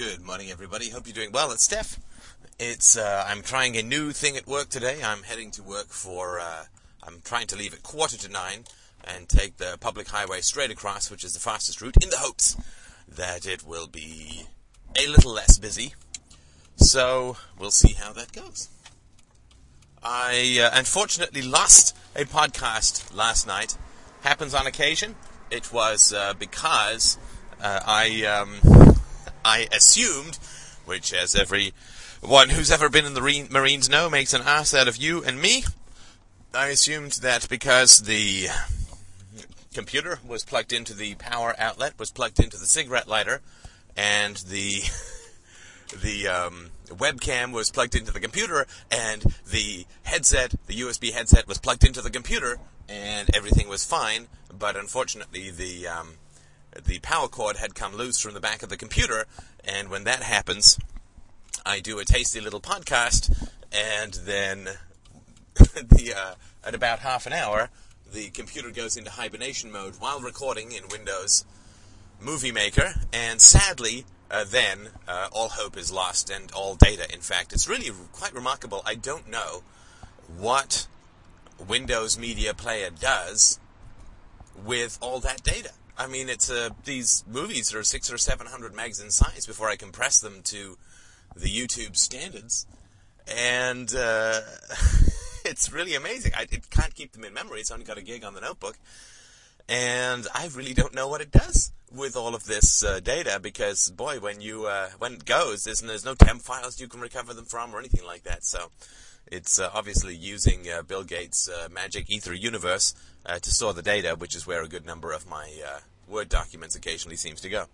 Good morning, everybody. Hope you're doing well. It's Steph. It's uh, I'm trying a new thing at work today. I'm heading to work for. Uh, I'm trying to leave at quarter to nine and take the public highway straight across, which is the fastest route, in the hopes that it will be a little less busy. So we'll see how that goes. I uh, unfortunately lost a podcast last night. Happens on occasion. It was uh, because uh, I. Um, I assumed, which as every one who's ever been in the Marines know makes an ass out of you and me, I assumed that because the computer was plugged into the power outlet, was plugged into the cigarette lighter, and the the um, webcam was plugged into the computer, and the headset, the USB headset, was plugged into the computer, and everything was fine. But unfortunately, the um, the power cord had come loose from the back of the computer, and when that happens, I do a tasty little podcast, and then the uh, at about half an hour, the computer goes into hibernation mode while recording in Windows Movie Maker, and sadly, uh, then uh, all hope is lost and all data. In fact, it's really quite remarkable. I don't know what Windows Media Player does with all that data. I mean, it's uh, these movies are six or seven hundred megs in size before I compress them to the YouTube standards, and uh, it's really amazing. I it can't keep them in memory. It's only got a gig on the notebook, and I really don't know what it does with all of this uh, data because, boy, when you uh, when it goes, there's, there's no temp files you can recover them from or anything like that. So it's uh, obviously using uh, Bill Gates' uh, magic ether universe uh, to store the data, which is where a good number of my Word documents occasionally seems to go.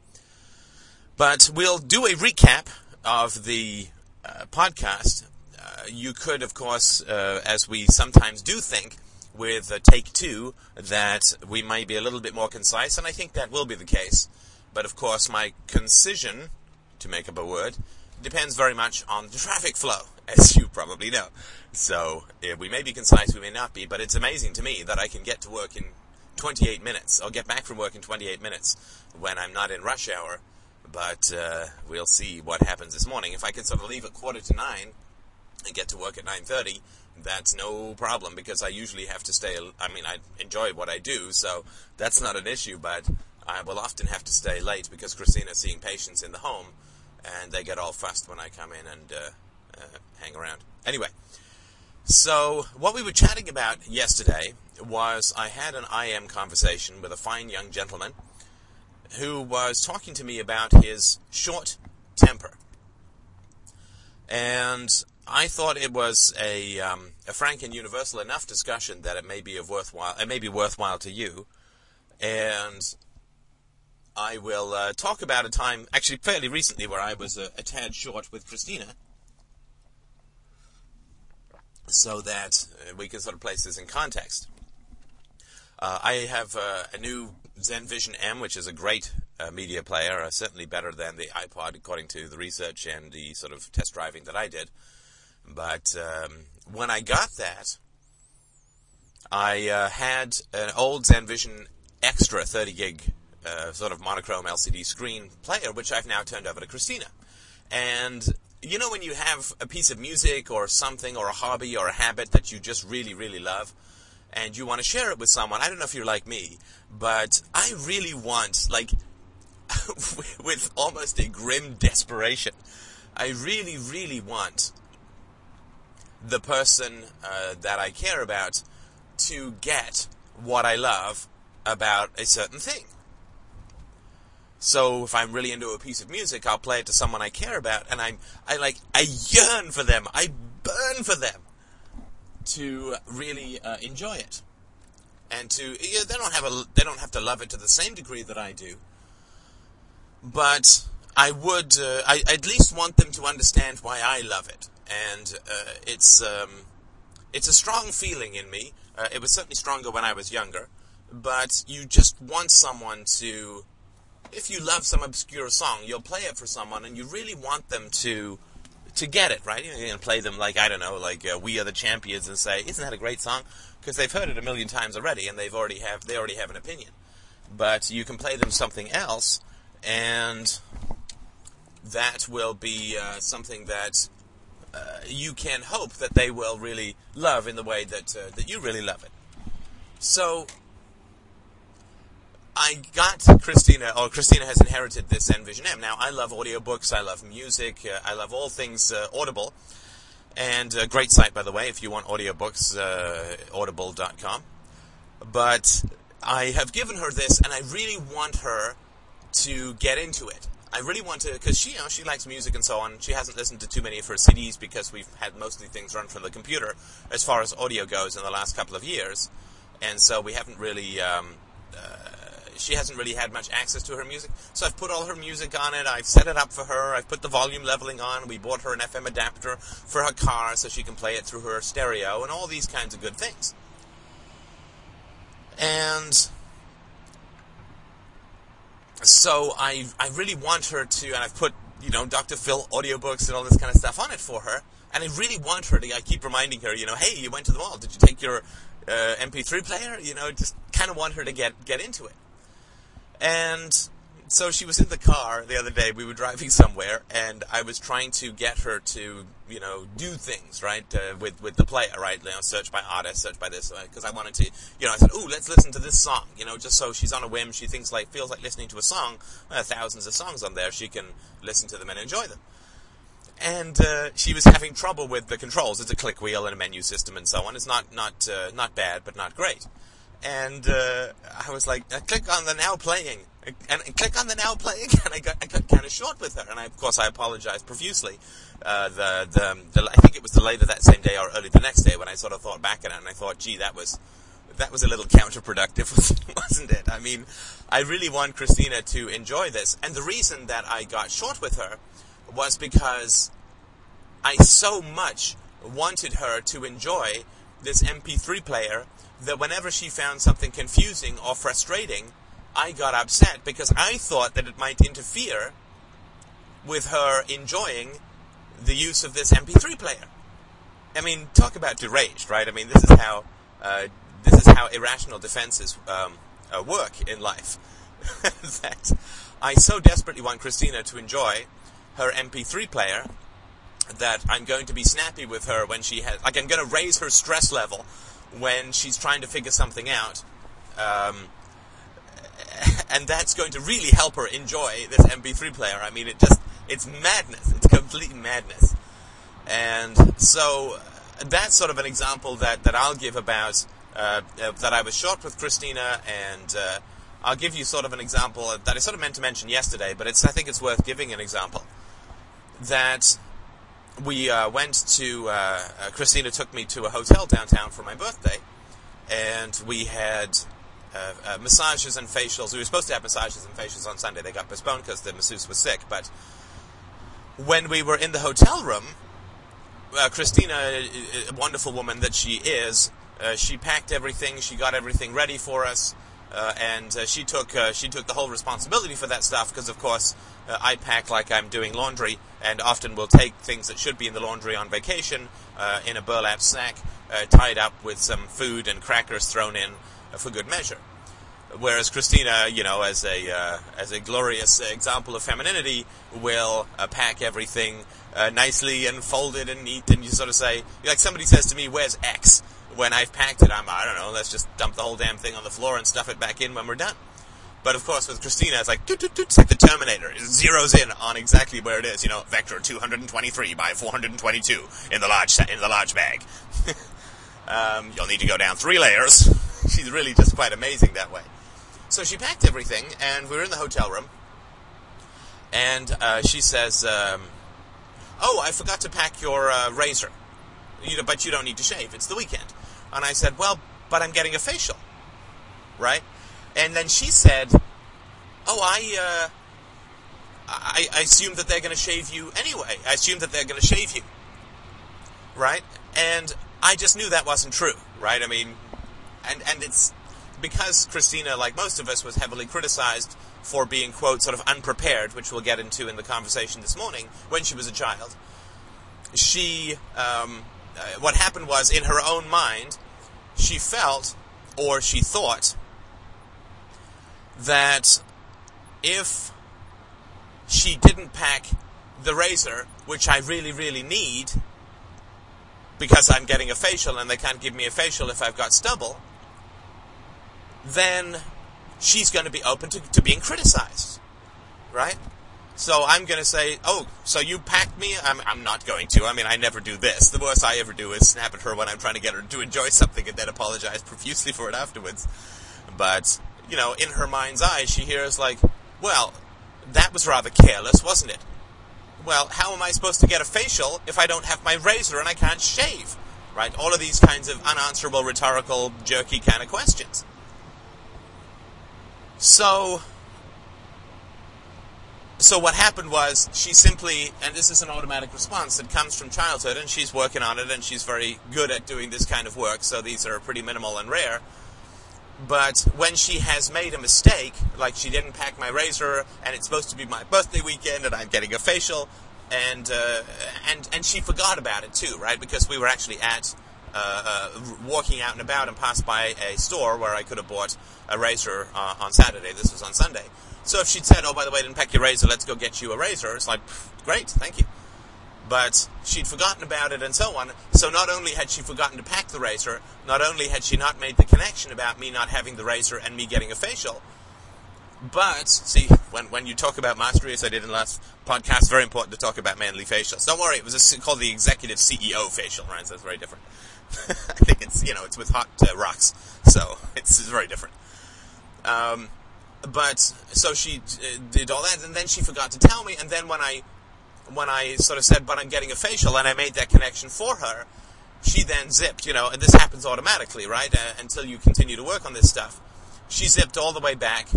But we'll do a recap of the uh, podcast. Uh, you could, of course, uh, as we sometimes do think, with uh, take two, that we might be a little bit more concise, and I think that will be the case. But of course, my concision, to make up a word, depends very much on the traffic flow as you probably know. So eh, we may be concise, we may not be, but it's amazing to me that I can get to work in 28 minutes. I'll get back from work in 28 minutes when I'm not in rush hour. But uh, we'll see what happens this morning. If I can sort of leave at quarter to nine and get to work at 9:30, that's no problem because I usually have to stay. I mean, I enjoy what I do, so that's not an issue. But I will often have to stay late because Christina's seeing patients in the home, and they get all fussed when I come in and uh, uh, hang around. Anyway, so what we were chatting about yesterday was I had an IM conversation with a fine young gentleman who was talking to me about his short temper. And I thought it was a, um, a frank and universal enough discussion that it may be of worthwhile. It may be worthwhile to you, and I will uh, talk about a time, actually fairly recently, where I was a, a tad short with Christina, so that uh, we can sort of place this in context. Uh, I have uh, a new Zen Vision M, which is a great uh, media player, uh, certainly better than the iPod, according to the research and the sort of test driving that I did. But um, when I got that, I uh, had an old Zen Vision Extra 30 gig uh, sort of monochrome LCD screen player, which I've now turned over to Christina. And you know when you have a piece of music or something or a hobby or a habit that you just really, really love and you want to share it with someone, I don't know if you're like me, but I really want, like, with almost a grim desperation, I really, really want the person uh, that I care about to get what I love about a certain thing. So if I'm really into a piece of music, I'll play it to someone I care about, and I'm I like I yearn for them, I burn for them to really uh, enjoy it, and to yeah, they don't have a they don't have to love it to the same degree that I do, but I would uh, I I at least want them to understand why I love it, and uh, it's um, it's a strong feeling in me. Uh, it was certainly stronger when I was younger, but you just want someone to if you love some obscure song, you'll play it for someone, and you really want them to to get it right. You're gonna play them like I don't know, like uh, "We Are the Champions" and say, "Isn't that a great song?" Because they've heard it a million times already, and they've already have they already have an opinion. But you can play them something else, and that will be uh, something that uh, you can hope that they will really love in the way that uh, that you really love it. So I got Christina, or Christina has inherited this Zen Vision M. Now, I love audiobooks, I love music, uh, I love all things uh, Audible. And a great site, by the way, if you want audiobooks, uh, audible.com. But I have given her this, and I really want her to get into it. I really want to, because she, you know, she likes music and so on. She hasn't listened to too many of her CDs because we've had mostly things run from the computer as far as audio goes in the last couple of years. And so we haven't really, um, uh, she hasn't really had much access to her music. So I've put all her music on it. I've set it up for her. I've put the volume leveling on. We bought her an FM adapter for her car so she can play it through her stereo and all these kinds of good things. And so I I really want her to, and I've put you know Dr. Phil audiobooks and all this kind of stuff on it for her. And I really want her to. I keep reminding her, you know, hey, you went to the mall. Did you take your uh, MP3 player? You know, just kind of want her to get get into it. And so she was in the car the other day. We were driving somewhere, and I was trying to get her to, you know, do things right uh, with with the player, right? You know, search by artist, search by this, because I wanted to, you know, I said, "Oh, let's listen to this song," you know, just so she's on a whim. She thinks like feels like listening to a song. Thousands of songs on there, she can listen to them and enjoy them. And uh, she was having trouble with the controls. It's a click wheel and a menu system and so on. It's not not uh, not bad, but not great and uh, I was like, uh, click on the now playing, and, and, click on the now playing, and I got, I got kind of short with her, and I, of course I apologized profusely. Uh, the, the, the, I think it was the later that same day or early the next day when I sort of thought back at it, and I thought, gee, that was, that was a little counterproductive, wasn't it? I mean, I really want Christina to enjoy this, and the reason that I got short with her was because I so much wanted her to enjoy this MP3 player that whenever she found something confusing or frustrating, I got upset because I thought that it might interfere with her enjoying the use of this MP3 player. I mean, talk about deranged, right? I mean, this is how uh, this is how irrational defenses um, uh, work in life. that I so desperately want Christina to enjoy her MP3 player that I'm going to be snappy with her when she has, like, I'm going to raise her stress level when she's trying to figure something out. Um, and that's going to really help her enjoy this MP3 player. I mean, it just, it's madness. It's complete madness. And so that's sort of an example that, that I'll give about, uh, uh, that I was short with Christina and, uh, I'll give you sort of an example that I sort of meant to mention yesterday, but it's, I think it's worth giving an example. That we uh, went to uh, uh, Christina took me to a hotel downtown for my birthday, and we had uh, uh, massages and facials. We were supposed to have massages and facials on Sunday. They got postponed because the masseuse was sick. But when we were in the hotel room, uh, Christina, a wonderful woman that she is, she packed everything. She got everything ready for us. Uh, and uh, she took uh, she took the whole responsibility for that stuff because, of course, uh, I pack like I'm doing laundry, and often will take things that should be in the laundry on vacation uh, in a burlap sack, uh, tied up with some food and crackers thrown in for good measure. Whereas Christina, you know, as a as a glorious example of femininity, will pack everything nicely and folded and neat, and you sort of say, like somebody says to me, "Where's X?" When I've packed it, I'm, I don't know, let's just dump the whole damn thing on the floor and stuff it back in when we're done. But of course, with Christina, it's like, doot, doot, doot, it's like the Terminator. It zeroes in on exactly where it is. You know, vector 223 by 422 in the large in the large bag. um, you'll need to go down three layers. She's really just quite amazing that way. So she packed everything, and we were in the hotel room, and uh, she says, um, "Oh, I forgot to pack your uh, razor. You know, but you don't need to shave. It's the weekend." And I said, well, but I'm getting a facial, right? And then she said, oh, I, uh, I, I assume that they're going to shave you anyway. I assume that they're going to shave you, right? And I just knew that wasn't true, right? I mean, and and it's because Christina, like most of us, was heavily criticized for being quote sort of unprepared, which we'll get into in the conversation this morning when she was a child. She um, uh, what happened was, in her own mind, she felt, or she thought, that if she didn't pack the razor, which I really, really need because I'm getting a facial and they can't give me a facial if I've got stubble, then she's going to be open to, to being criticized. Right? So I'm going to say, oh, so you packed me? I'm, I'm not going to. I mean, I never do this. The worst I ever do is snap at her when I'm trying to get her to enjoy something and then apologize profusely for it afterwards. But, you know, in her mind's eye, she hears like, well, that was rather careless, wasn't it? Well, how am I supposed to get a facial if I don't have my razor and I can't shave? Right? All of these kinds of unanswerable, rhetorical, jerky kind of questions. So, so what happened was she simply, and this is an automatic response that comes from childhood, and she's working on it, and she's very good at doing this kind of work. So these are pretty minimal and rare. But when she has made a mistake, like she didn't pack my razor, and it's supposed to be my birthday weekend, and I'm getting a facial, and uh, and and she forgot about it too, right? Because we were actually at uh, uh, walking out and about and passed by a store where I could have bought a razor uh, on Saturday. This was on Sunday. So if she'd said, "Oh, by the way, I didn't pack your razor. Let's go get you a razor," it's like, great, thank you. But she'd forgotten about it and so on. So not only had she forgotten to pack the razor, not only had she not made the connection about me not having the razor and me getting a facial, but see, when when you talk about mastery, as I did in the last podcast, very important to talk about manly facials. Don't worry, it was a, called the executive CEO facial, right? So it's very different. I think it's you know it's with hot uh, rocks, so it's, it's very different. Um, but so she uh, did all that, and then she forgot to tell me. And then when I when I sort of said, "But I'm getting a facial," and I made that connection for her, she then zipped. You know, and this happens automatically, right? Uh, until you continue to work on this stuff, she zipped all the way back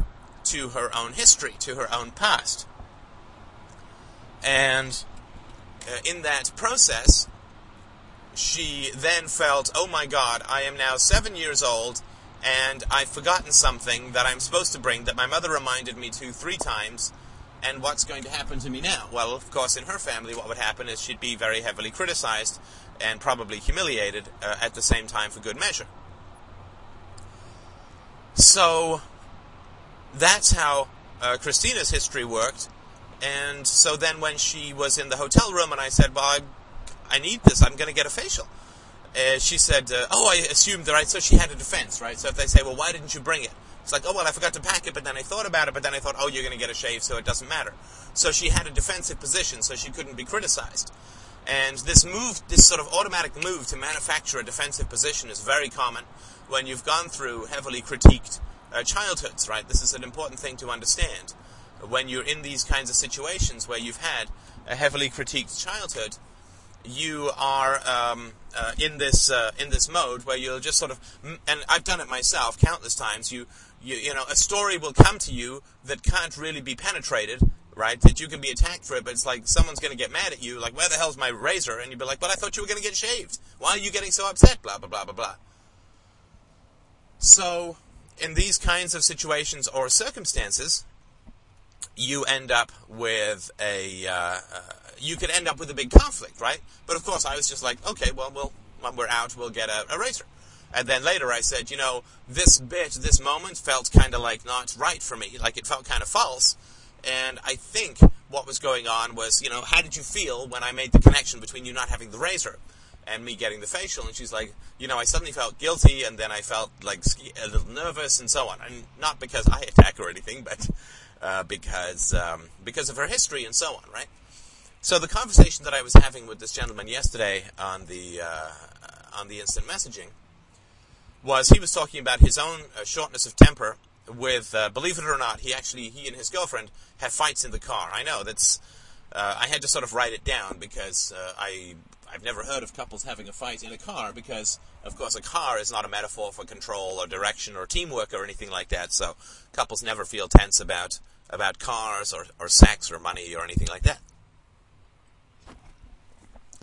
to her own history, to her own past, and uh, in that process, she then felt, "Oh my God, I am now seven years old." and I've forgotten something that I'm supposed to bring that my mother reminded me to three times. And what's going to happen to me now? Well, of course, in her family, what would happen is she'd be very heavily criticized and probably humiliated uh, at the same time for good measure. So that's how uh, Christina's history worked. And so then when she was in the hotel room and I said, well, I, I need this, I'm going to get a facial she said, uh, "Oh, I assumed that." Right, so she had a defense, right? So if they say, "Well, why didn't you bring it?" It's like, "Oh, well, I forgot to pack it, but then I thought about it, but then I thought, oh, you're going to get a shave, so it doesn't matter." So she had a defensive position, so she couldn't be criticized. And this move, this sort of automatic move to manufacture a defensive position, is very common when you've gone through heavily critiqued uh, childhoods, right? This is an important thing to understand. When you're in these kinds of situations where you've had a heavily critiqued childhood, you are um, uh, in this uh, in this mode where you'll just sort of and I've done it myself countless times. You you you know a story will come to you that can't really be penetrated. Right, that you can be attacked for it, but it's like someone's going to get mad at you, like, where the hell's my razor? And you'd be like, but I thought you were going to get shaved. Why are you getting so upset? Blah, blah, blah, blah, blah. So, in these kinds of situations or circumstances, you end up with a, uh, uh, you could end up with a big conflict, right? But of course, I was just like, okay, well, we'll when we're out, we'll get a, razor. And then later I said, you know, this bit, this moment felt kind of like not right for me. Like it felt kind of false. And I think what was going on was, you know, how did you feel when I made the connection between you not having the razor and me getting the facial? And she's like, you know, I suddenly felt guilty and then I felt like a little nervous and so on. And not because I attack or anything, but uh, because um, because of her history and so on, right? So the conversation that I was having with this gentleman yesterday on the uh, on the instant messaging was he was talking about his own uh, shortness of temper. With uh, believe it or not, he actually he and his girlfriend have fights in the car. I know that's uh, I had to sort of write it down because uh, I I've never heard of couples having a fight in a car because of course a car is not a metaphor for control or direction or teamwork or anything like that. So couples never feel tense about about cars or, or sex or money or anything like that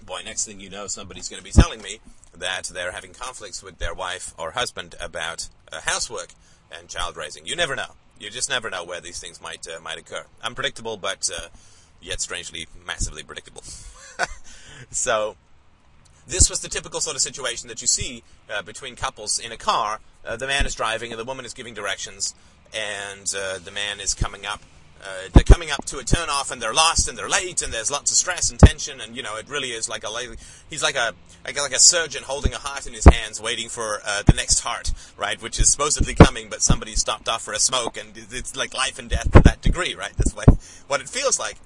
boy, next thing you know, somebody's going to be telling me that they're having conflicts with their wife or husband about uh, housework and child raising. You never know. You just never know where these things might uh, might occur. Unpredictable, but uh, yet strangely massively predictable. so this was the typical sort of situation that you see uh, between couples in a car. Uh, the man is driving and the woman is giving directions, and uh, the man is coming up uh, they're coming up to a turn off and they're lost and they're late and there's lots of stress and tension and you know it really is like a he's like a like, like a surgeon holding a heart in his hands waiting for uh, the next heart right which is supposedly coming but somebody stopped off for a smoke and it's like life and death to that degree right? That's what what it feels like.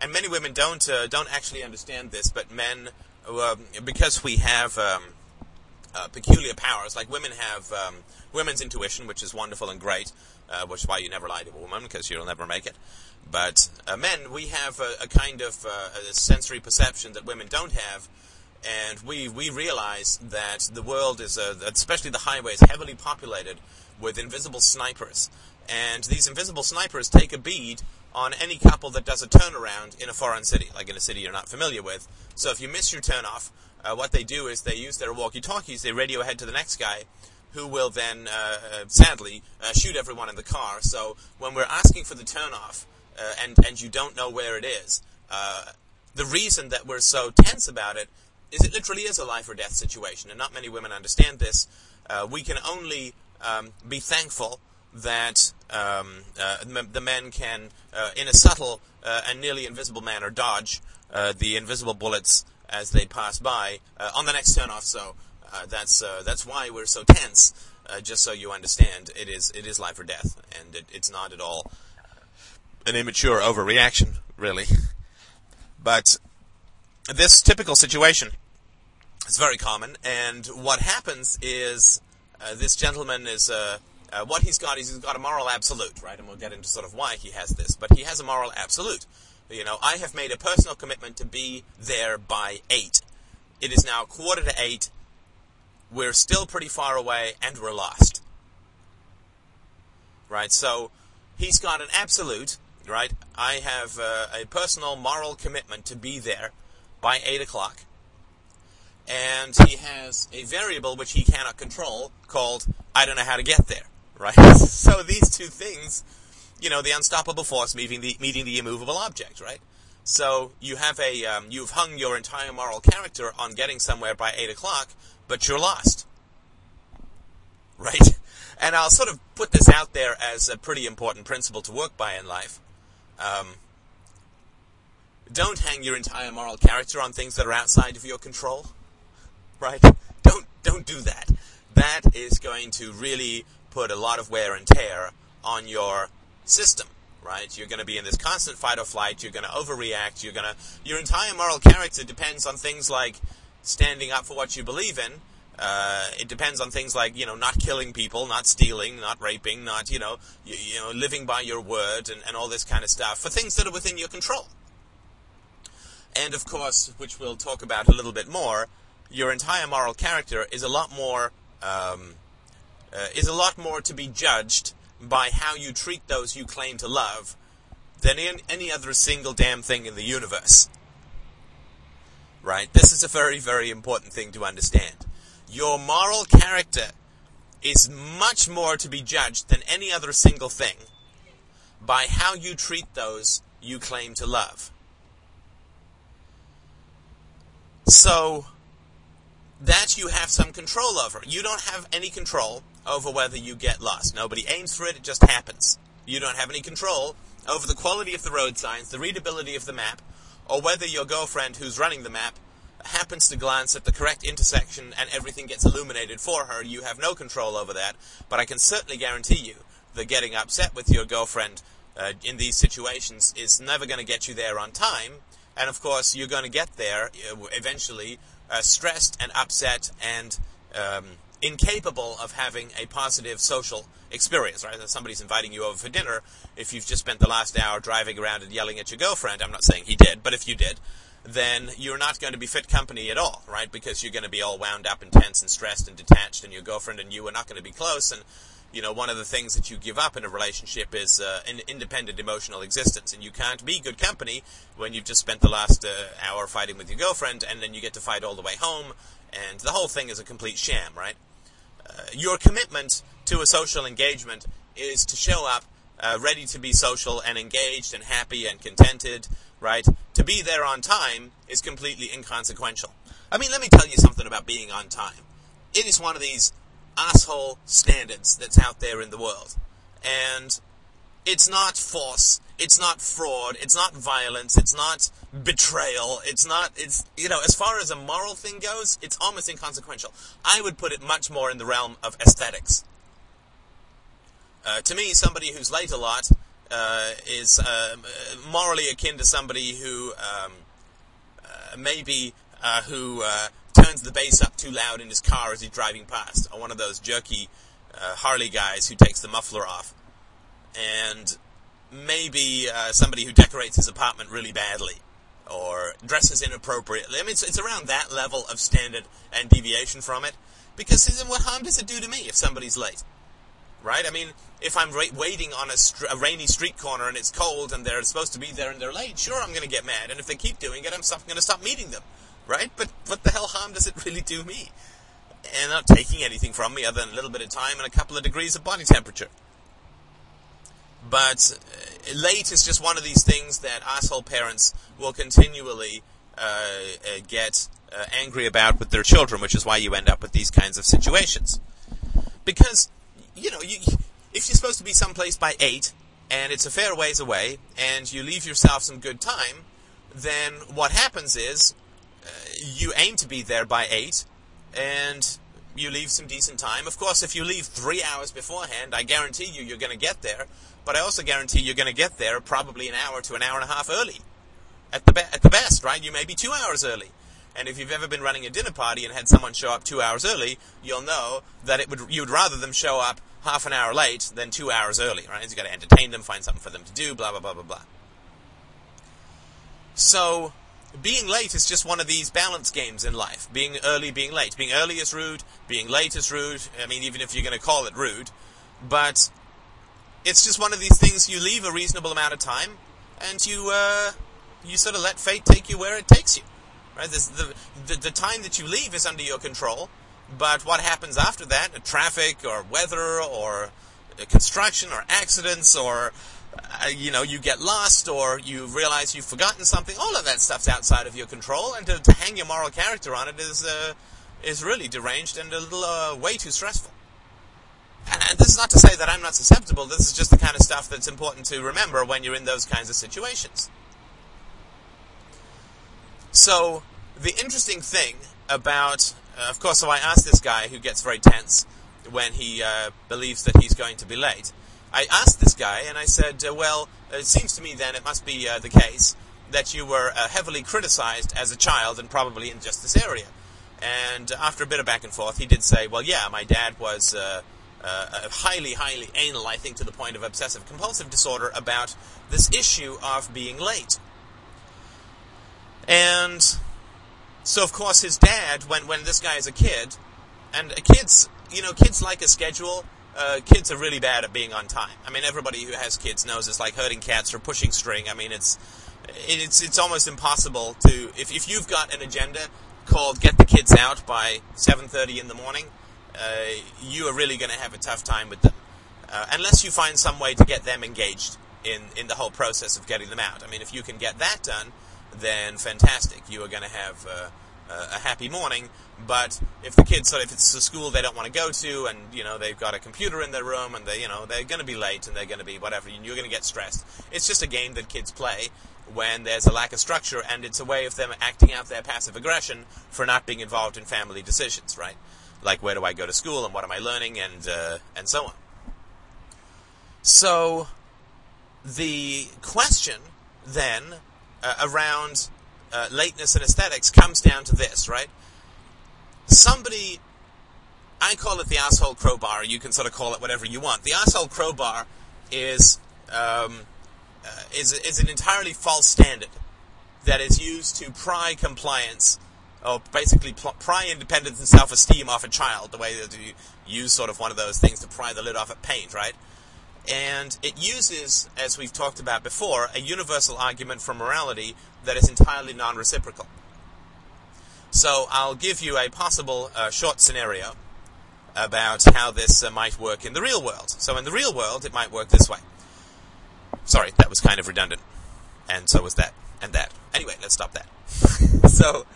And many women don't uh, don't actually understand this but men because we have um, uh, peculiar powers like women have um, women's intuition which is wonderful and great uh, which is why you never lie to a woman because you'll never make it. But uh, men, we have a, a kind of uh, a sensory perception that women don't have, and we we realize that the world is, especially the highway, is heavily populated with invisible snipers, and these invisible snipers take a bead on any couple that does a turnaround in a foreign city, like in a city you're not familiar with. So if you miss your turnoff, uh, what they do is they use their walkie-talkies, they radio ahead to the next guy, who will then, uh, uh, sadly, uh, shoot everyone in the car. So when we're asking for the turnoff uh, and and you don't know where it is, uh, the reason that we're so tense about it is it literally is a life or death situation, and not many women understand this. Uh, we can only um, be thankful that um, the men can, in a subtle and nearly invisible manner, dodge the invisible bullets as they pass by on the next turnoff. So uh, that's uh, that's why we're so tense. Uh, just so you understand, it is it is life or death, and it, it's not at all an immature overreaction, really. But this typical situation is very common, and what happens is uh, this gentleman is. Uh, uh, what he's got is he's got a moral absolute, right? And we'll get into sort of why he has this, but he has a moral absolute. You know, I have made a personal commitment to be there by eight. It is now quarter to eight we're still pretty far away and we're lost. Right? So he's got an absolute, right? I have uh, a personal moral commitment to be there by 8 o'clock. And he has a variable which he cannot control called I don't know how to get there. Right? so these two things, you know, the unstoppable force meeting the, meeting the immovable object, right? So you have a, um, you've hung your entire moral character on getting somewhere by 8 o'clock, but you're lost. Right? And I'll sort of put this out there as a pretty important principle to work by in life. Um, don't hang your entire moral character on things that are outside of your control. Right? Don't don't do that. That is going to really put a lot of wear and tear on your system right? You're going to be in this constant fight or flight. You're going to overreact. You're going to your entire moral character depends on things like standing up for what you believe in. Uh, it depends on things like you know not killing people, not stealing, not raping, not you know you, you know living by your word and, and all this kind of stuff for things that are within your control. And of course, which we'll talk about a little bit more, your entire moral character is a lot more um, uh, is a lot more to be judged by how you treat those you claim to love than in any other single damn thing in the universe. Right? This is a very, very important thing to understand. Your moral character is much more to be judged than any other single thing by how you treat those you claim to love. So, that you have some control over. You don't have any control over whether you get lost. Nobody aims for it, it just happens. You don't have any control over the quality of the road signs, the readability of the map, or whether your girlfriend who's running the map happens to glance at the correct intersection and everything gets illuminated for her. You have no control over that, but I can certainly guarantee you that getting upset with your girlfriend uh, in these situations is never going to get you there on time. And of course, you're going to get there uh, eventually uh, stressed and upset and um, incapable of having a positive social experience, right? That somebody's inviting you over for dinner, if you've just spent the last hour driving around and yelling at your girlfriend, I'm not saying he did, but if you did, then you're not going to be fit company at all, right? Because you're going to be all wound up and tense and stressed and detached, and your girlfriend and you are not going to be close. And you know, one of the things that you give up in a relationship is uh, an independent emotional existence, and you can't be good company when you've just spent the last uh, hour fighting with your girlfriend, and then you get to fight all the way home, and the whole thing is a complete sham, right? Uh, your commitment to a social engagement is to show up uh, ready to be social and engaged and happy and contented, right? To be there on time is completely inconsequential. I mean, let me tell you something about being on time. It is one of these asshole standards that's out there in the world. And It's not force. It's not fraud. It's not violence. It's not betrayal. It's not, it's, you know, as far as a moral thing goes, it's almost inconsequential. I would put it much more in the realm of aesthetics. Uh, to me, somebody who's late a lot uh, is uh, morally akin to somebody who um, uh, maybe uh, who uh, turns the bass up too loud in his car as he's driving past, or one of those jerky Harley guys who takes the muffler off, and maybe uh, somebody who decorates his apartment really badly or dresses inappropriately. I mean, it's, it's around that level of standard and deviation from it. Because then what harm does it do to me if somebody's late? right? I mean, if I'm ra- waiting on a, a, rainy street corner and it's cold and they're supposed to be there and they're late, sure, I'm going to get mad. And if they keep doing it, I'm going to stop meeting them, right? But what the hell harm does it really do me? And not taking anything from me other than a little bit of time and a couple of degrees of body temperature. But uh, late is just one of these things that asshole parents will continually uh, uh, get uh, angry about with their children, which is why you end up with these kinds of situations. Because you know, you, if you're supposed to be someplace by eight, and it's a fair ways away, and you leave yourself some good time, then what happens is uh, you aim to be there by eight, and you leave some decent time. Of course, if you leave three hours beforehand, I guarantee you you're going to get there. But I also guarantee you're going to get there probably an hour to an hour and a half early, at the be- at the best, right? You may be two hours early. And if you've ever been running a dinner party and had someone show up two hours early, you'll know that it would you'd rather them show up half an hour late than two hours early, right? You've got to entertain them, find something for them to do, blah blah blah blah blah. So being late is just one of these balance games in life. Being early, being late. Being early is rude. Being late is rude. I mean, even if you're going to call it rude, but it's just one of these things. You leave a reasonable amount of time, and you uh, you sort of let fate take you where it takes you. Right? The, the, the time that you leave is under your control, but what happens after that, traffic or weather or construction or accidents or uh, you know you get lost or you realize you've forgotten something, all of that stuff's outside of your control, and to, to hang your moral character on it is uh, is really deranged and a little uh, way too stressful. And, and this is not to say that I'm not susceptible. This is just the kind of stuff that's important to remember when you're in those kinds of situations. So, the interesting thing about, uh, of course, so I asked this guy who gets very tense when he uh, believes that he's going to be late. I asked this guy and I said, uh, well, it seems to me then it must be uh, the case that you were uh, heavily criticized as a child and probably in just this area. And after a bit of back and forth, he did say, well, yeah, my dad was uh, highly, highly anal, I think to the point of obsessive compulsive disorder about this issue of being late. And so, of course, his dad, when, when this guy is a kid, and kids, you know, kids like a schedule. Uh, kids are really bad at being on time. I mean, everybody who has kids knows it's like herding cats or pushing string. I mean, it's it's it's almost impossible to if if you've got an agenda called get the kids out by 7:30 in the morning, uh, you are really going to have a tough time with them, uh, unless you find some way to get them engaged in in the whole process of getting them out. I mean, if you can get that done, then fantastic. You are going to have uh, a happy morning. But if the kids, so if it's a school they don't want to go to, and you know they've got a computer in their room, and they, you know, they're going to be late, and they're going to be whatever, and you're going to get stressed. It's just a game that kids play when there's a lack of structure, and it's a way of them acting out their passive aggression for not being involved in family decisions, right? Like where do I go to school, and what am I learning, and uh, and so on. So the question then uh, around uh, lateness and aesthetics comes down to this, right? Somebody, I call it the asshole crowbar. You can sort of call it whatever you want. The asshole crowbar is um, uh, is is an entirely false standard that is used to pry compliance or basically pry independence and self-esteem off a child. The way that you use sort of one of those things to pry the lid off a paint, right? And it uses, as we've talked about before, a universal argument for morality that is entirely non reciprocal. So I'll give you a possible uh, short scenario about how this uh, might work in the real world. So in the real world, it might work this way. Sorry, that was kind of redundant. And so was that. And that. Anyway, let's stop that. so,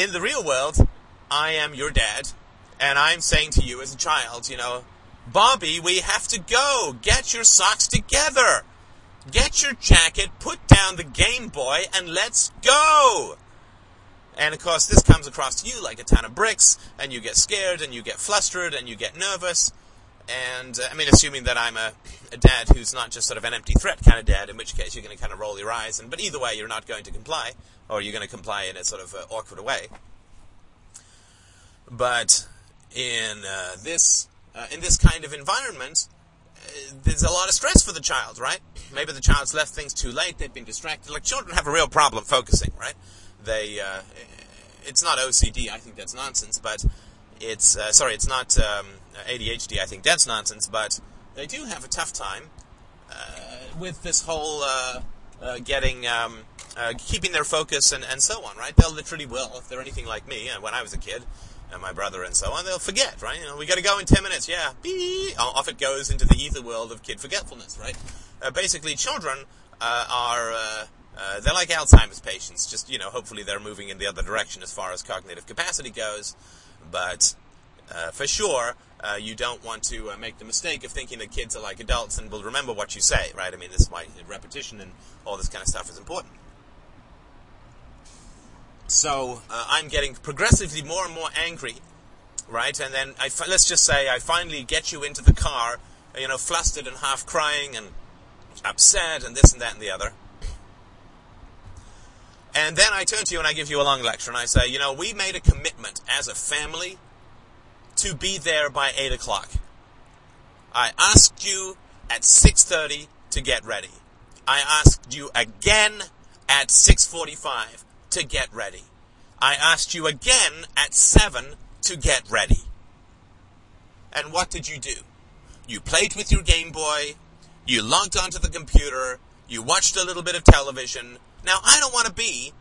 in the real world, I am your dad, and I'm saying to you as a child, you know, Bobby, we have to go. Get your socks together. Get your jacket, put down the Game Boy, and let's go. And of course, this comes across to you like a ton of bricks, and you get scared, and you get flustered, and you get nervous. And uh, I mean, assuming that I'm a, a, dad who's not just sort of an empty threat kind of dad, in which case you're going to kind of roll your eyes. And but either way, you're not going to comply, or you're going to comply in a sort of uh, awkward way. But in uh, this uh, in this kind of environment, uh, there's a lot of stress for the child, right? Maybe the child's left things too late; they've been distracted. Like children have a real problem focusing, right? They, uh, it's not OCD. I think that's nonsense, but it's sorry, it's not um, ADHD. I think that's nonsense, but they do have a tough time uh, with this whole getting. Um, keeping their focus and, and so on, right? They'll literally will, if they're anything like me, when I was a kid, and my brother and so on, they'll forget, right? You know, we got to go in 10 minutes, yeah. Off it goes into the ether world of kid forgetfulness, right? Uh, basically, children uh, are, uh, uh, they're like Alzheimer's patients, just, you know, hopefully they're moving in the other direction as far as cognitive capacity goes. But uh, for sure, uh, you don't want to make the mistake of thinking that kids are like adults and will remember what you say, right? I mean, this is why repetition and all this kind of stuff is important. So uh, I'm getting progressively more and more angry, right? And then I fi- let's just say I finally get you into the car, you know, flustered and half crying and upset and this and that and the other. And then I turn to you and I give you a long lecture and I say, you know, we made a commitment as a family to be there by eight o'clock. I asked you at six thirty to get ready. I asked you again at six forty-five to get ready. I asked you again at 7 to get ready. And what did you do? You played with your Game Boy, you logged onto the computer, you watched a little bit of television. Now, I don't want to be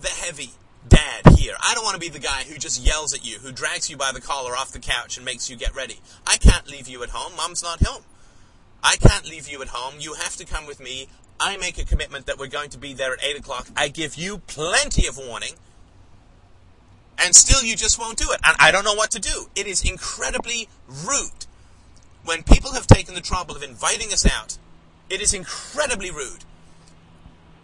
the heavy dad here. I don't want to be the guy who just yells at you, who drags you by the collar off the couch and makes you get ready. I can't leave you at home. Mom's not home. I can't leave you at home. You have to come with me. I make a commitment that we're going to be there at 8 o'clock. I give you plenty of warning. And still you just won't do it. And I don't know what to do. It is incredibly rude. When people have taken the trouble of inviting us out, it is incredibly rude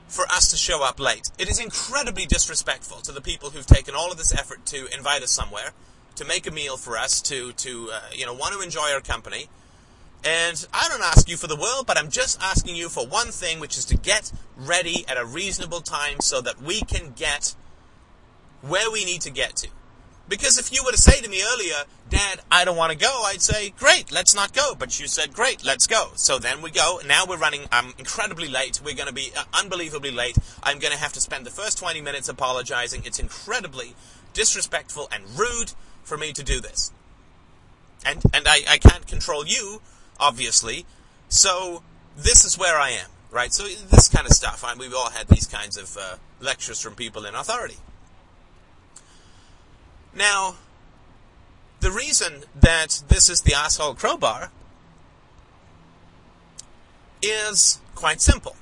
for us to show up late. It is incredibly disrespectful to the people who've taken all of this effort to invite us somewhere, to make a meal for us, to, to uh, you know, want to enjoy our company. And I don't ask you for the world, but I'm just asking you for one thing, which is to get ready at a reasonable time so that we can get where we need to get to. Because if you were to say to me earlier, Dad, I don't want to go, I'd say, great, let's not go. But you said, great, let's go. So then we go. Now we're running, I'm incredibly late. We're going to be uh, unbelievably late. I'm going to have to spend the first 20 minutes apologizing. It's incredibly disrespectful and rude for me to do this. And, and I, I can't control you obviously. So this is where I am, right? So this kind of stuff. I mean, we've all had these kinds of uh, lectures from people in authority. Now, the reason that this is the asshole crowbar is quite simple.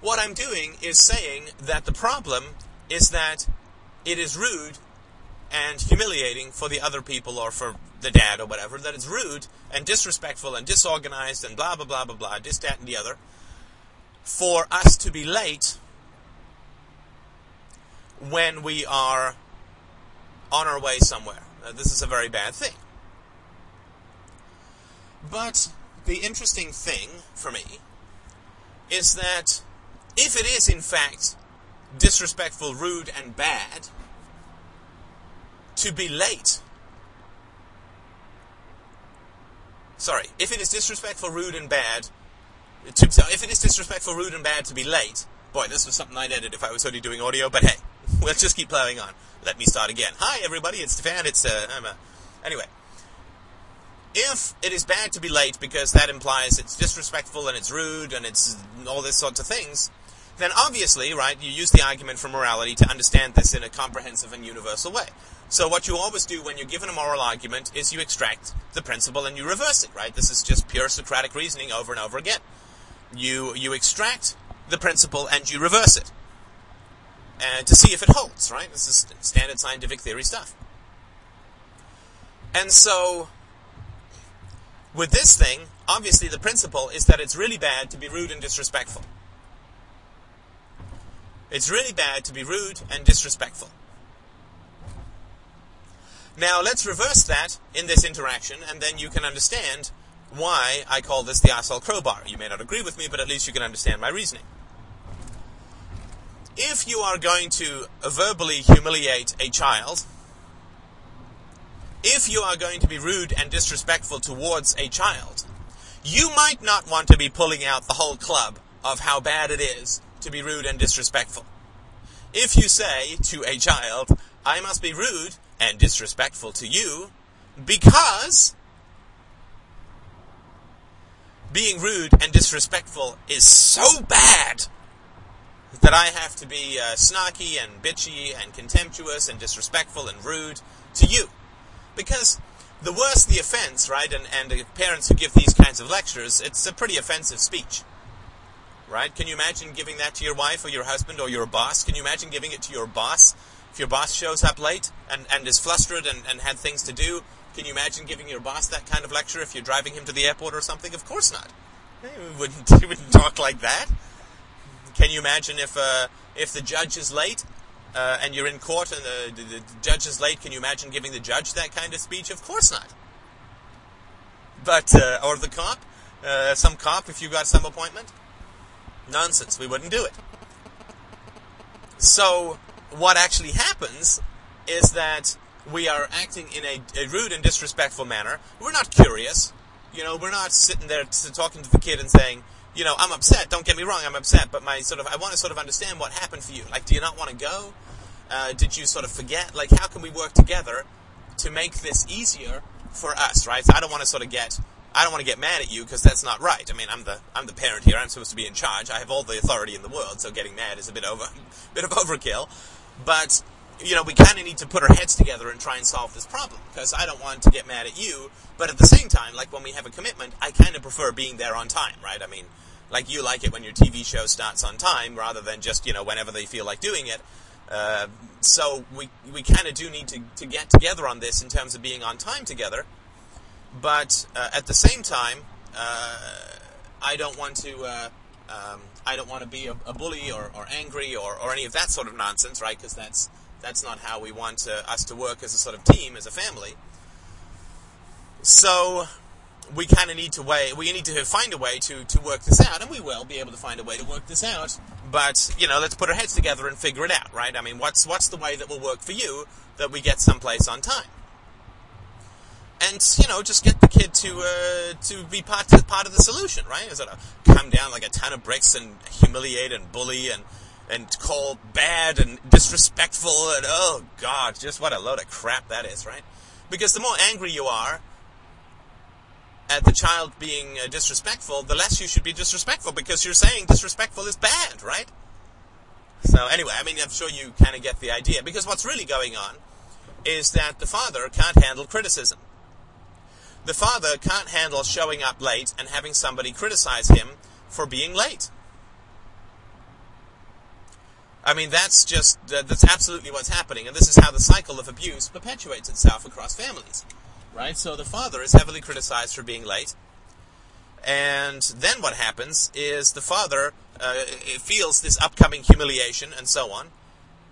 What I'm doing is saying that the problem is that it is rude and humiliating for the other people or for the dad or whatever, that it's rude and disrespectful and disorganized and blah, blah, blah, blah, blah, this, that, and the other, for us to be late when we are on our way somewhere. Uh, this is a very bad thing. But the interesting thing for me is that if it is in fact disrespectful, rude, and bad to be late sorry, if it is disrespectful, rude, and bad, to, if it is disrespectful, rude, and bad to be late, boy, this was something I'd edit if I was only doing audio, but hey, let's just keep plowing on. Let me start again. Hi, everybody, it's Stefan, it's, uh, I'm, uh, anyway. If it is bad to be late because that implies it's disrespectful and it's rude and it's all this sorts of things, then obviously, right, you use the argument for morality to understand this in a comprehensive and universal way. So what you always do when you're given a moral argument is you extract the principle and you reverse it, right? This is just pure Socratic reasoning over and over again. You you extract the principle and you reverse it. And to see if it holds, right? This is standard scientific theory stuff. And so with this thing, obviously the principle is that it's really bad to be rude and disrespectful. It's really bad to be rude and disrespectful. Now let's reverse that in this interaction, and then you can understand why I call this the asshole crowbar. You may not agree with me, but at least you can understand my reasoning. If you are going to verbally humiliate a child, if you are going to be rude and disrespectful towards a child, you might not want to be pulling out the whole club of how bad it is to be rude and disrespectful. If you say to a child, I must be rude and disrespectful to you because being rude and disrespectful is so bad that I have to be uh, snarky and bitchy and contemptuous and disrespectful and rude to you. Because the worse the offense, right, and, and parents who give these kinds of lectures, it's a pretty offensive speech. Right? Can you imagine giving that to your wife or your husband or your boss? Can you imagine giving it to your boss? If your boss shows up late and, and is flustered and, and had things to do, can you imagine giving your boss that kind of lecture if you're driving him to the airport or something? Of course not. You wouldn't, you wouldn't talk like that. Can you imagine if uh, if the judge is late uh, and you're in court and the, the, the, judge is late? Can you imagine giving the judge that kind of speech? Of course not. But uh, or the cop, uh, some cop if you got some appointment. Nonsense. We wouldn't do it. So what actually happens is that we are acting in a, a, rude and disrespectful manner. We're not curious. You know, we're not sitting there talking to the kid and saying, you know, I'm upset. Don't get me wrong, I'm upset. But my sort of, I want to sort of understand what happened for you. Like, do you not want to go? Uh, did you sort of forget? Like, how can we work together to make this easier for us, right? So I don't want to sort of get, I don't want to get mad at you because that's not right. I mean, I'm the, I'm the parent here. I'm supposed to be in charge. I have all the authority in the world. So getting mad is a bit over, bit of overkill. But you know, we kind of need to put our heads together and try and solve this problem because I don't want to get mad at you, but at the same time, like when we have a commitment, I kind of prefer being there on time, right? I mean, like you like it when your TV show starts on time rather than just, you know, whenever they feel like doing it. Uh, so we, we kind of do need to, to get together on this in terms of being on time together. But uh, at the same time, uh, I don't want to uh, um, I don't want to be a, a bully or, or angry or, or any of that sort of nonsense, right? Because that's that's not how we want to, us to work as a sort of team, as a family. So we kind of need to way we need to find a way to to work this out, and we will be able to find a way to work this out. But you know, let's put our heads together and figure it out, right? I mean, what's what's the way that will work for you that we get someplace on time? And you know, just get the kid to uh, to be part to, part of the solution, right? Is it come down like a ton of bricks and humiliate and bully and and call bad and disrespectful and oh god, just what a load of crap that is, right? Because the more angry you are at the child being uh, disrespectful, the less you should be disrespectful because you're saying disrespectful is bad, right? So anyway, I mean, I'm sure you kind of get the idea because what's really going on is that the father can't handle criticism. The father can't handle showing up late and having somebody criticize him for being late. I mean, that's just, that's absolutely what's happening. And this is how the cycle of abuse perpetuates itself across families. Right? So the father is heavily criticized for being late. And then what happens is the father uh, feels this upcoming humiliation and so on.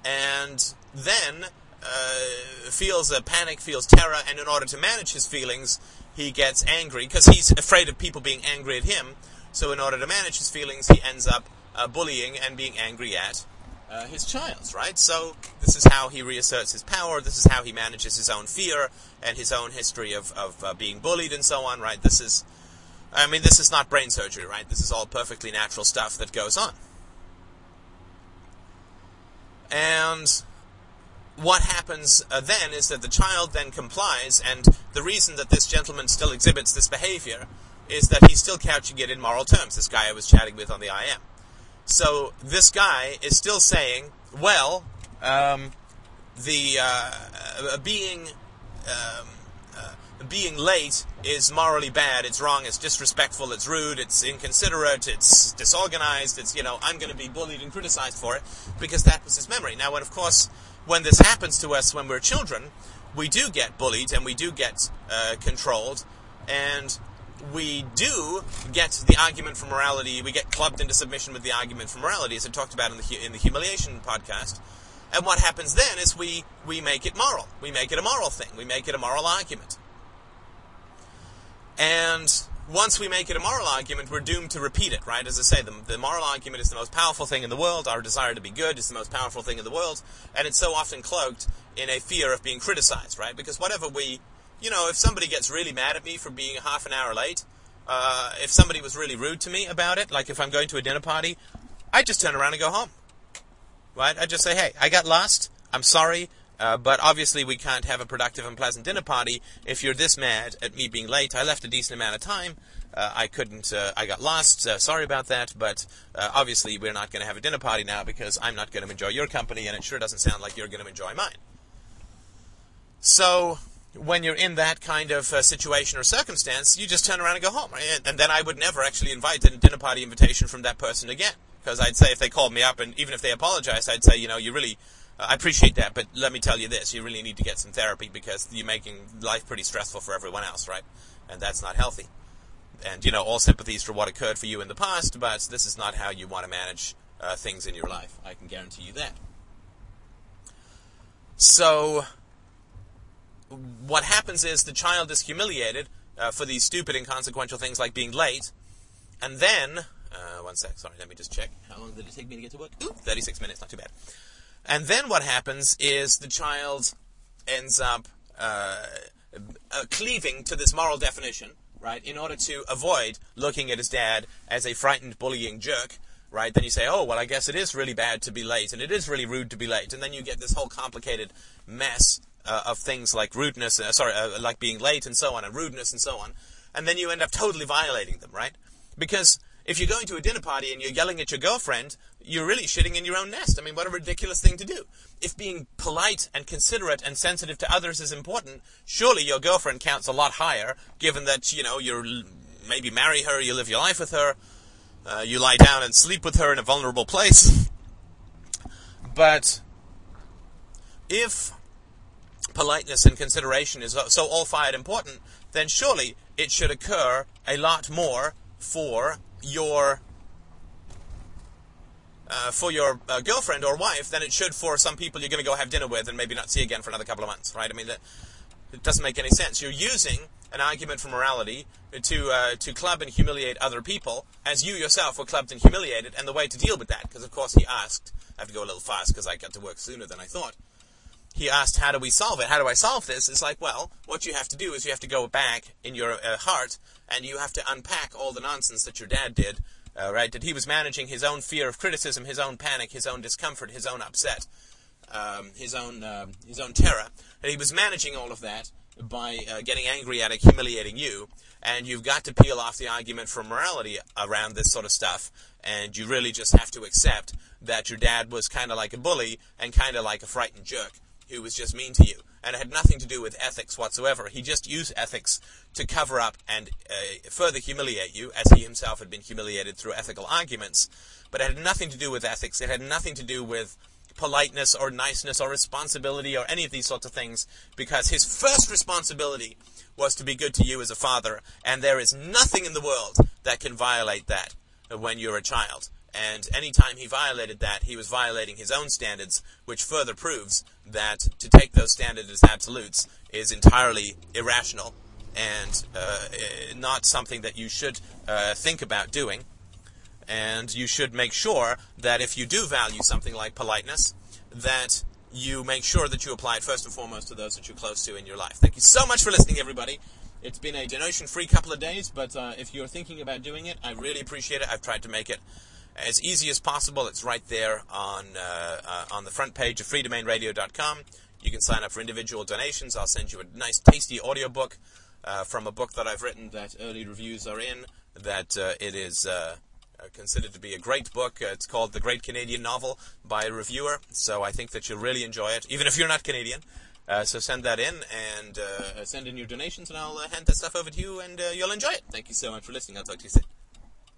And then uh, feels a panic, feels terror, and in order to manage his feelings, he gets angry because he's afraid of people being angry at him. So in order to manage his feelings, he ends up uh, bullying and being angry at uh, his child, right? So this is how he reasserts his power. This is how he manages his own fear and his own history of, of uh, being bullied and so on, right? This is, I mean, this is not brain surgery, right? This is all perfectly natural stuff that goes on. And what happens uh, then is that the child then complies, and the reason that this gentleman still exhibits this behavior is that he's still couching it in moral terms. This guy I was chatting with on the IM. So this guy is still saying, well, um, the uh, being um, uh, being late is morally bad. It's wrong. It's disrespectful. It's rude. It's inconsiderate. It's disorganized. It's you know I'm going to be bullied and criticized for it because that was his memory. Now, when of course when this happens to us when we're children, we do get bullied and we do get uh, controlled, and we do get the argument for morality, we get clubbed into submission with the argument for morality, as I talked about in the in the humiliation podcast. And what happens then is we we make it moral. We make it a moral thing. We make it a moral argument. And once we make it a moral argument, we're doomed to repeat it, right? As I say, the, the, moral argument is the most powerful thing in the world. Our desire to be good is the most powerful thing in the world. And it's so often cloaked in a fear of being criticized, right? Because whatever we, you know, if somebody gets really mad at me for being half an hour late, uh, if somebody was really rude to me about it, like if I'm going to a dinner party, I just turn around and go home, right? I just say, hey, I got lost. I'm sorry. Uh, but obviously, we can't have a productive and pleasant dinner party if you're this mad at me being late. I left a decent amount of time. Uh, I couldn't. Uh, I got lost. Uh, sorry about that. But uh, obviously, we're not going to have a dinner party now because I'm not going to enjoy your company, and it sure doesn't sound like you're going to enjoy mine. So, when you're in that kind of uh, situation or circumstance, you just turn around and go home. Right? And then I would never actually invite a dinner party invitation from that person again. Because I'd say if they called me up and even if they apologized, I'd say, you know, you really uh, I appreciate that, but let me tell you this: you really need to get some therapy because you're making life pretty stressful for everyone else, right? And that's not healthy. And you know, all sympathies for what occurred for you in the past, but this is not how you want to manage uh, things in your life. I can guarantee you that. So, what happens is the child is humiliated uh, for these stupid, inconsequential things like being late, and then, uh, one sec, sorry, let me just check. How long did it take me to get to work? Ooh, 36 minutes, not too bad. And then what happens is the child ends up uh, uh, cleaving to this moral definition, right, in order to avoid looking at his dad as a frightened, bullying jerk, right? Then you say, oh, well, I guess it is really bad to be late, and it is really rude to be late. And then you get this whole complicated mess uh, of things like rudeness, uh, sorry, uh, like being late and so on, and rudeness and so on. And then you end up totally violating them, right? Because if you're going to a dinner party and you're yelling at your girlfriend, you're really shitting in your own nest. I mean, what a ridiculous thing to do. If being polite and considerate and sensitive to others is important, surely your girlfriend counts a lot higher, given that, you know, you're maybe marry her, you live your life with her, uh, you lie down and sleep with her in a vulnerable place. But if politeness and consideration is so all fired important, then surely it should occur a lot more for your uh, for your uh, girlfriend or wife than it should for some people you're going to go have dinner with and maybe not see again for another couple of months, right? I mean, that, it doesn't make any sense. You're using an argument for morality to uh, to club and humiliate other people, as you yourself were clubbed and humiliated, and the way to deal with that, because of course he asked. I have to go a little fast because I got to work sooner than I thought. He asked, "How do we solve it? How do I solve this?" It's like, well, what you have to do is you have to go back in your uh, heart and you have to unpack all the nonsense that your dad did uh, right? That he was managing his own fear of criticism, his own panic, his own discomfort, his own upset, um, his own uh, his own terror. And he was managing all of that by uh, getting angry at it, humiliating you. And you've got to peel off the argument for morality around this sort of stuff. And you really just have to accept that your dad was kind of like a bully and kind of like a frightened jerk who was just mean to you and it had nothing to do with ethics whatsoever. He just used ethics to cover up and uh, further humiliate you, as he himself had been humiliated through ethical arguments. But it had nothing to do with ethics. It had nothing to do with politeness or niceness or responsibility or any of these sorts of things, because his first responsibility was to be good to you as a father, and there is nothing in the world that can violate that when you're a child. And anytime he violated that, he was violating his own standards, which further proves that to take those standards as absolutes is entirely irrational and uh, not something that you should uh, think about doing. And you should make sure that if you do value something like politeness, that you make sure that you apply it first and foremost to those that you're close to in your life. Thank you so much for listening, everybody. It's been a donation free couple of days, but uh, if you're thinking about doing it, I really appreciate it. I've tried to make it as easy as possible. It's right there on uh, uh, on the front page of freedomainradio.com. You can sign up for individual donations. I'll send you a nice, tasty audiobook uh, from a book that I've written that early reviews are in. That uh, it is uh, uh, considered to be a great book. it's called The Great Canadian Novel by a reviewer. So I think that you'll really enjoy it, even if you're not Canadian. so send that in and send in your donations, and I'll hand that stuff over to you, and you'll enjoy it. Thank you so much for listening. I'll talk to you soon.